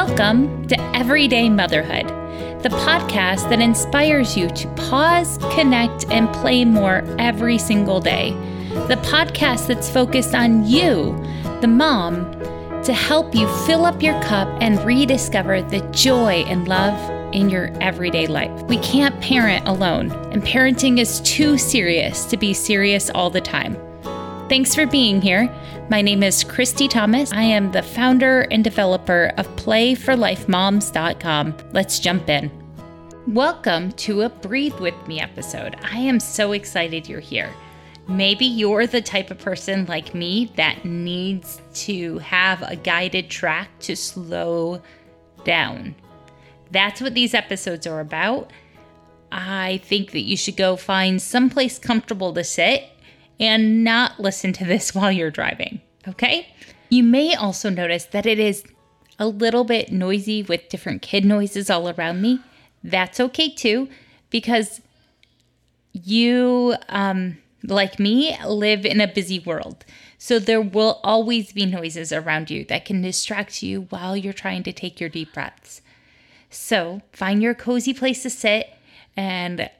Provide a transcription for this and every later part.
Welcome to Everyday Motherhood, the podcast that inspires you to pause, connect, and play more every single day. The podcast that's focused on you, the mom, to help you fill up your cup and rediscover the joy and love in your everyday life. We can't parent alone, and parenting is too serious to be serious all the time. Thanks for being here. My name is Christy Thomas. I am the founder and developer of PlayForLifeMoms.com. Let's jump in. Welcome to a Breathe With Me episode. I am so excited you're here. Maybe you're the type of person like me that needs to have a guided track to slow down. That's what these episodes are about. I think that you should go find someplace comfortable to sit and not listen to this while you're driving, okay? You may also notice that it is a little bit noisy with different kid noises all around me. That's okay too, because you, um, like me, live in a busy world. So there will always be noises around you that can distract you while you're trying to take your deep breaths. So find your cozy place to sit and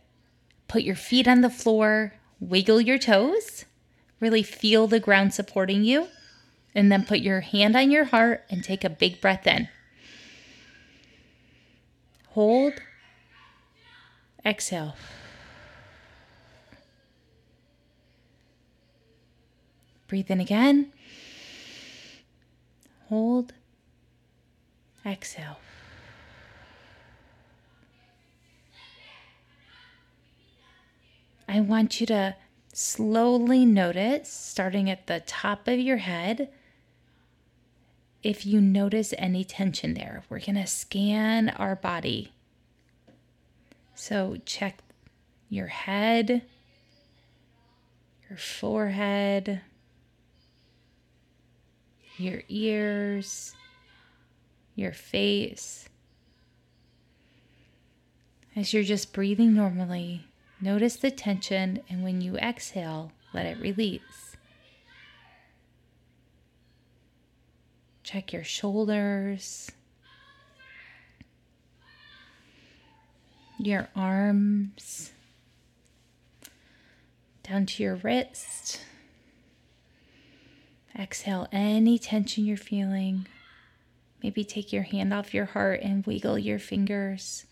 put your feet on the floor, wiggle your toes, really feel the ground supporting you, and then put your hand on your heart and take a big breath in. Hold, exhale. Breathe in again. Hold, exhale. I want you to slowly notice, starting at the top of your head, if you notice any tension there. We're going to scan our body. So check your head, your forehead, your ears, your face. As you're just breathing normally, Notice the tension, and when you exhale, let it release. Check your shoulders, your arms, down to your wrist. Exhale any tension you're feeling. Maybe take your hand off your heart and wiggle your fingers.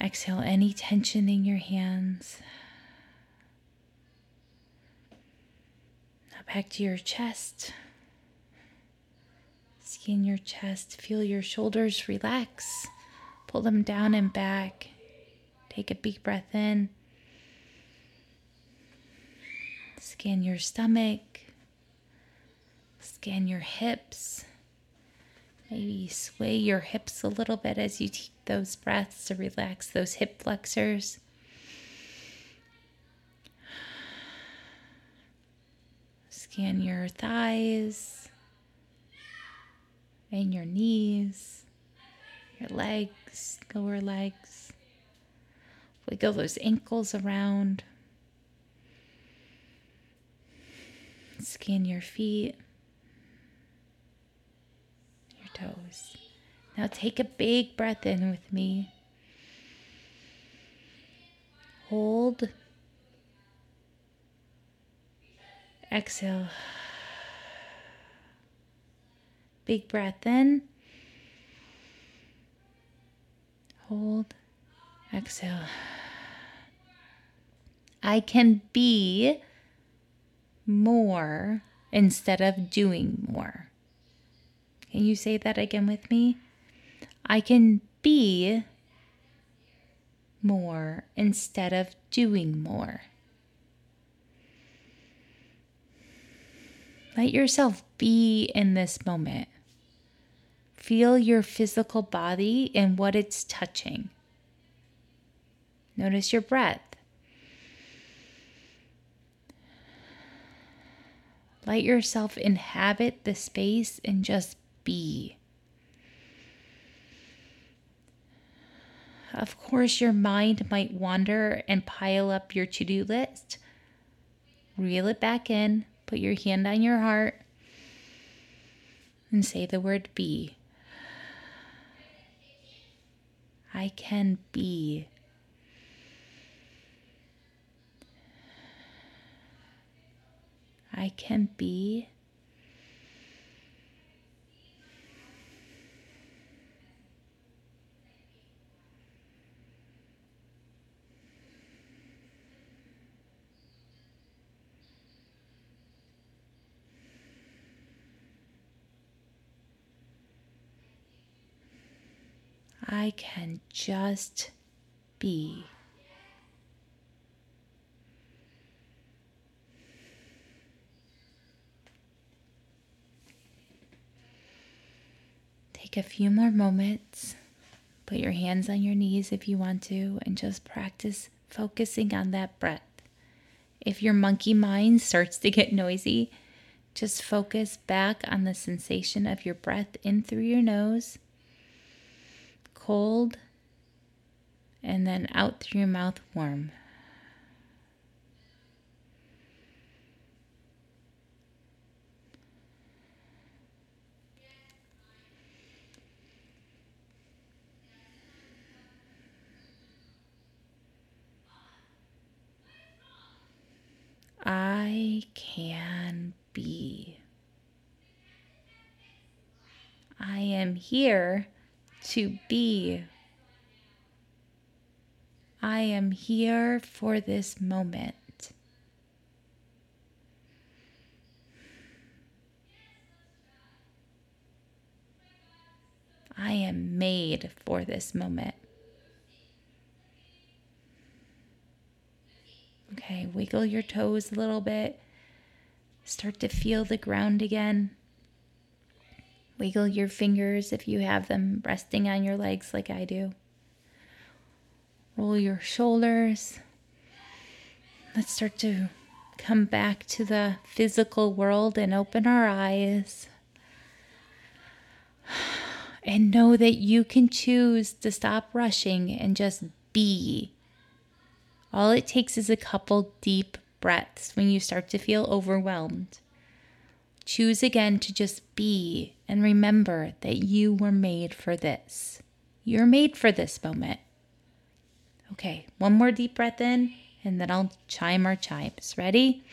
Exhale any tension in your hands. Now back to your chest. Skin your chest. Feel your shoulders relax. Pull them down and back. Take a big breath in. Scan your stomach. Scan your hips. Maybe sway your hips a little bit as you take those breaths to relax those hip flexors. Scan your thighs and your knees, your legs, lower legs. Wiggle those ankles around. Scan your feet toes. Now take a big breath in with me. Hold. Exhale. Big breath in. Hold. Exhale. I can be more instead of doing more. Can you say that again with me? I can be more instead of doing more. Let yourself be in this moment. Feel your physical body and what it's touching. Notice your breath. Let yourself inhabit the space and just be. Of course, your mind might wander and pile up your to do list. Reel it back in, put your hand on your heart, and say the word be. I can be. I can be. I can just be. Take a few more moments. Put your hands on your knees if you want to, and just practice focusing on that breath. If your monkey mind starts to get noisy, just focus back on the sensation of your breath in through your nose, cold, and then out through your mouth warm. I can be. I am here to be. I am here for this moment. I am made for this moment. Okay, wiggle your toes a little bit. Start to feel the ground again. Wiggle your fingers if you have them resting on your legs like I do. Roll your shoulders. Let's start to come back to the physical world and open our eyes. And know that you can choose to stop rushing and just be. All it takes is a couple deep breaths when you start to feel overwhelmed. Choose again to just be and remember that you were made for this. You're made for this moment. Okay, one more deep breath in, and then I'll chime our chimes. Ready?